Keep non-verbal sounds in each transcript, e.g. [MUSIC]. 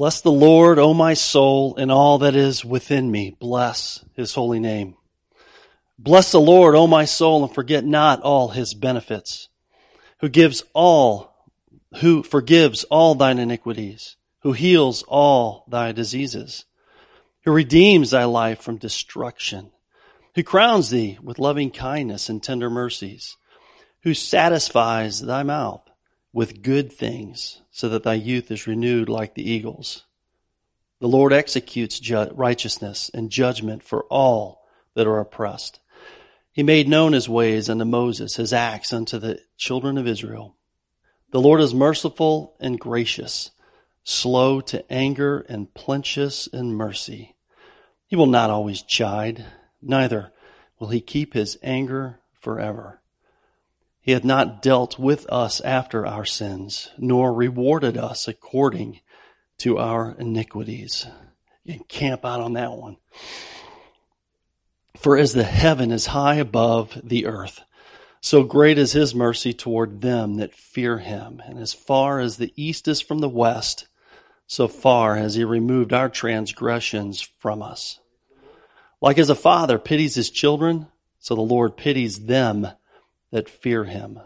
Bless the Lord, O my soul, and all that is within me. Bless his holy name. Bless the Lord, O my soul, and forget not all his benefits, who gives all, who forgives all thine iniquities, who heals all thy diseases, who redeems thy life from destruction, who crowns thee with loving kindness and tender mercies, who satisfies thy mouth with good things, so that thy youth is renewed like the eagles. The Lord executes ju- righteousness and judgment for all that are oppressed. He made known his ways unto Moses, his acts unto the children of Israel. The Lord is merciful and gracious, slow to anger and plenteous in mercy. He will not always chide, neither will he keep his anger forever. He hath not dealt with us after our sins, nor rewarded us according to our iniquities. You camp out on that one. For as the heaven is high above the earth, so great is his mercy toward them that fear him. And as far as the east is from the west, so far has he removed our transgressions from us. Like as a father pities his children, so the Lord pities them that fear him.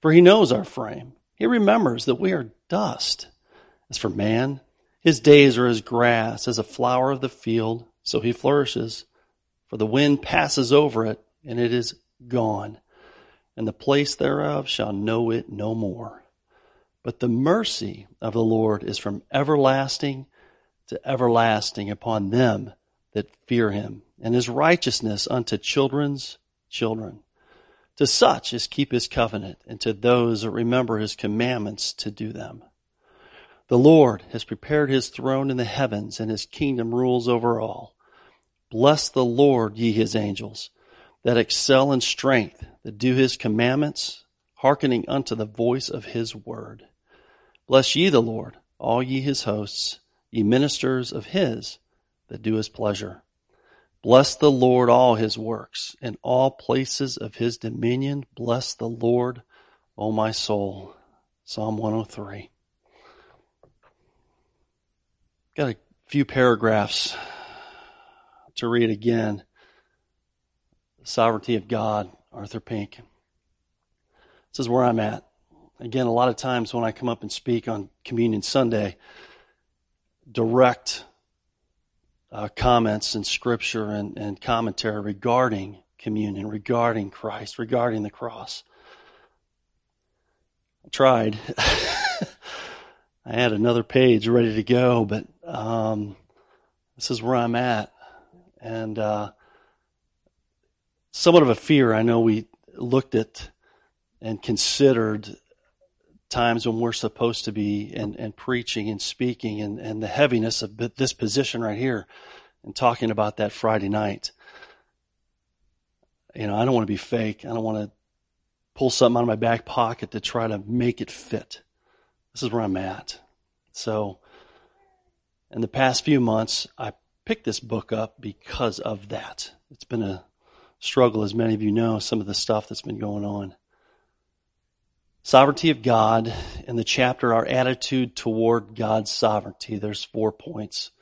For he knows our frame. He remembers that we are dust. As for man, his days are as grass, as a flower of the field, so he flourishes. For the wind passes over it, and it is gone, and the place thereof shall know it no more. But the mercy of the Lord is from everlasting to everlasting upon them that fear him, and his righteousness unto children's children to such as keep his covenant, and to those that remember his commandments to do them. The Lord has prepared his throne in the heavens, and his kingdom rules over all. Bless the Lord, ye his angels, that excel in strength, that do his commandments, hearkening unto the voice of his word. Bless ye the Lord, all ye his hosts, ye ministers of his, that do his pleasure. Bless the Lord, all his works, in all places of his dominion. Bless the Lord, O my soul. Psalm 103. Got a few paragraphs to read again. The sovereignty of God, Arthur Pink. This is where I'm at. Again, a lot of times when I come up and speak on Communion Sunday, direct uh, comments in Scripture and, and commentary regarding communion, regarding Christ, regarding the cross. I tried. [LAUGHS] I had another page ready to go, but um, this is where I'm at. And uh, somewhat of a fear. I know we looked at and considered times when we're supposed to be and, and preaching and speaking and, and the heaviness of this position right here and talking about that Friday night. You know, I don't want to be fake. I don't want to pull something out of my back pocket to try to make it fit. This is where I'm at. So, in the past few months, I picked this book up because of that. It's been a struggle, as many of you know, some of the stuff that's been going on. Sovereignty of God. In the chapter, our attitude toward God's sovereignty. There's four points.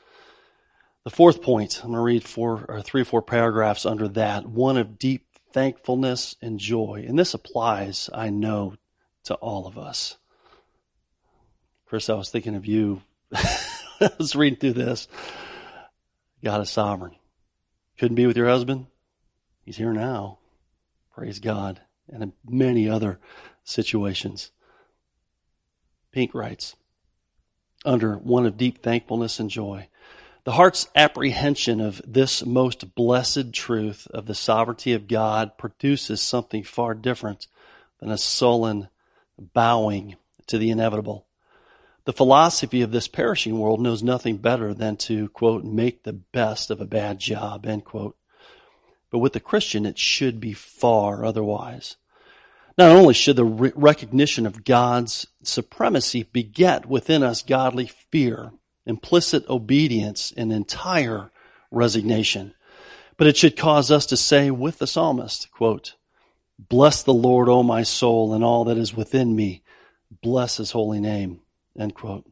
The fourth point, I'm going to read four or three or four paragraphs under that. One of deep thankfulness and joy. And this applies, I know, to all of us. Chris, I was thinking of you. [LAUGHS] I was reading through this. God is sovereign. Couldn't be with your husband? He's here now. Praise God. And many other situations. Pink writes, under one of deep thankfulness and joy. The heart's apprehension of this most blessed truth of the sovereignty of God produces something far different than a sullen bowing to the inevitable. The philosophy of this perishing world knows nothing better than to, quote, make the best of a bad job, end quote. But with the Christian, it should be far otherwise. Not only should the re- recognition of God's supremacy beget within us godly fear, implicit obedience, and entire resignation, but it should cause us to say with the psalmist, quote, Bless the Lord, O my soul, and all that is within me. Bless his holy name. End quote.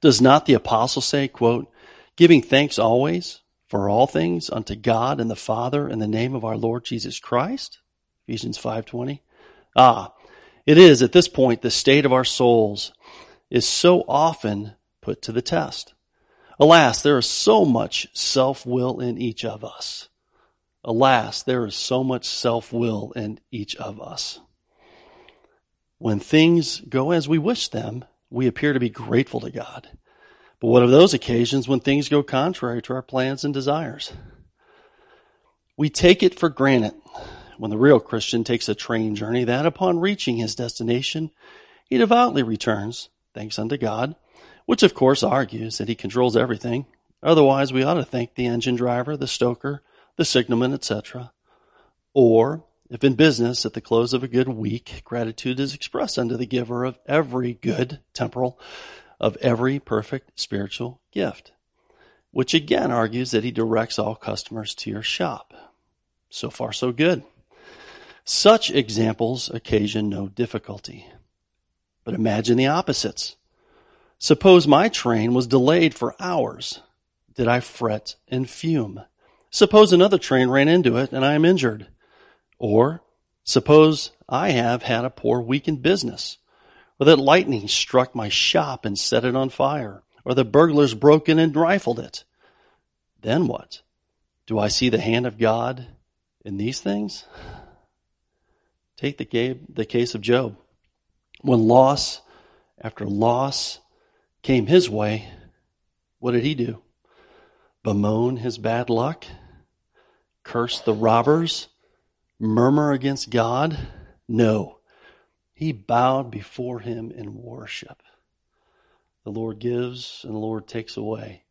Does not the apostle say, quote, giving thanks always for all things unto God and the Father in the name of our Lord Jesus Christ? Ephesians 5:20. Ah, it is at this point the state of our souls is so often put to the test. Alas, there is so much self-will in each of us. Alas, there is so much self-will in each of us. When things go as we wish them, we appear to be grateful to God. But what of those occasions when things go contrary to our plans and desires? We take it for granted when the real Christian takes a train journey that upon reaching his destination, he devoutly returns, thanks unto God, which of course argues that he controls everything. Otherwise, we ought to thank the engine driver, the stoker, the signalman, etc. Or, if in business at the close of a good week, gratitude is expressed unto the giver of every good temporal, of every perfect spiritual gift, which again argues that he directs all customers to your shop. So far, so good. Such examples occasion no difficulty. But imagine the opposites. Suppose my train was delayed for hours. Did I fret and fume? Suppose another train ran into it and I am injured. Or suppose I have had a poor week in business, or that lightning struck my shop and set it on fire, or the burglars broke in and rifled it. Then what? Do I see the hand of God in these things? Take the, the case of Job. When loss after loss came his way, what did he do? Bemoan his bad luck? Curse the robbers? Murmur against God? No. He bowed before him in worship. The Lord gives and the Lord takes away.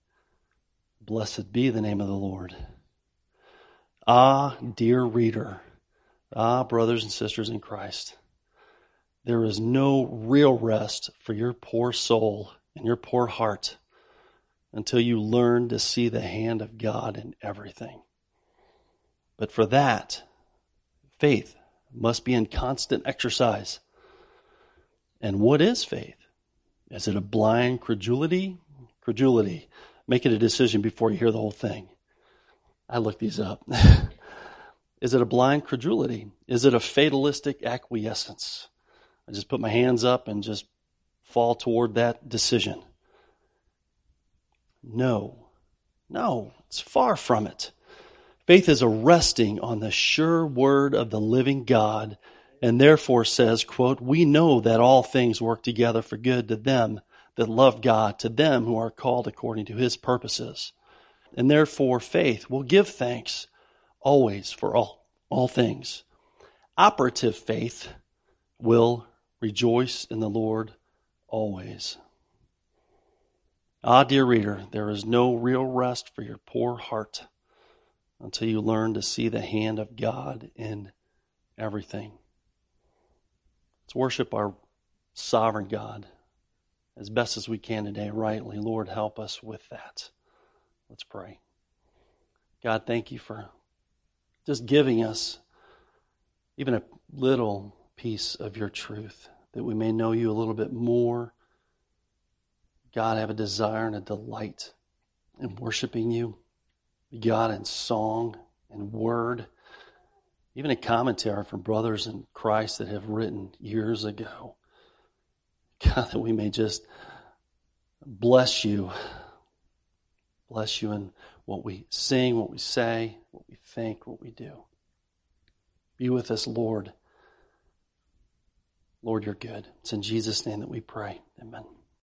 Blessed be the name of the Lord. Ah, dear reader, Ah, brothers and sisters in Christ, there is no real rest for your poor soul and your poor heart until you learn to see the hand of God in everything. But for that, faith must be in constant exercise. And what is faith? Is it a blind credulity? Credulity. Make it a decision before you hear the whole thing. I looked these up. [LAUGHS] Is it a blind credulity? Is it a fatalistic acquiescence? I just put my hands up and just fall toward that decision. No. No, it's far from it. Faith is a resting on the sure word of the living God and therefore says, quote, we know that all things work together for good to them that love God, to them who are called according to his purposes. And therefore faith will give thanks always for all, all things. Operative faith will rejoice in the Lord always. Ah, dear reader, there is no real rest for your poor heart until you learn to see the hand of God in everything. Let's worship our sovereign God as best as we can today, rightly. Lord, help us with that. Let's pray. God, thank you for just giving us even a little piece of your truth that we may know you a little bit more. God, have a desire and a delight in worshiping you, God, in song and word, even a commentary from brothers in Christ that have written years ago. God, that we may just bless you, bless you in what we sing, what we say, what we think, what we do. Be with us, Lord. Lord, you're good. It's in Jesus' name that we pray. Amen.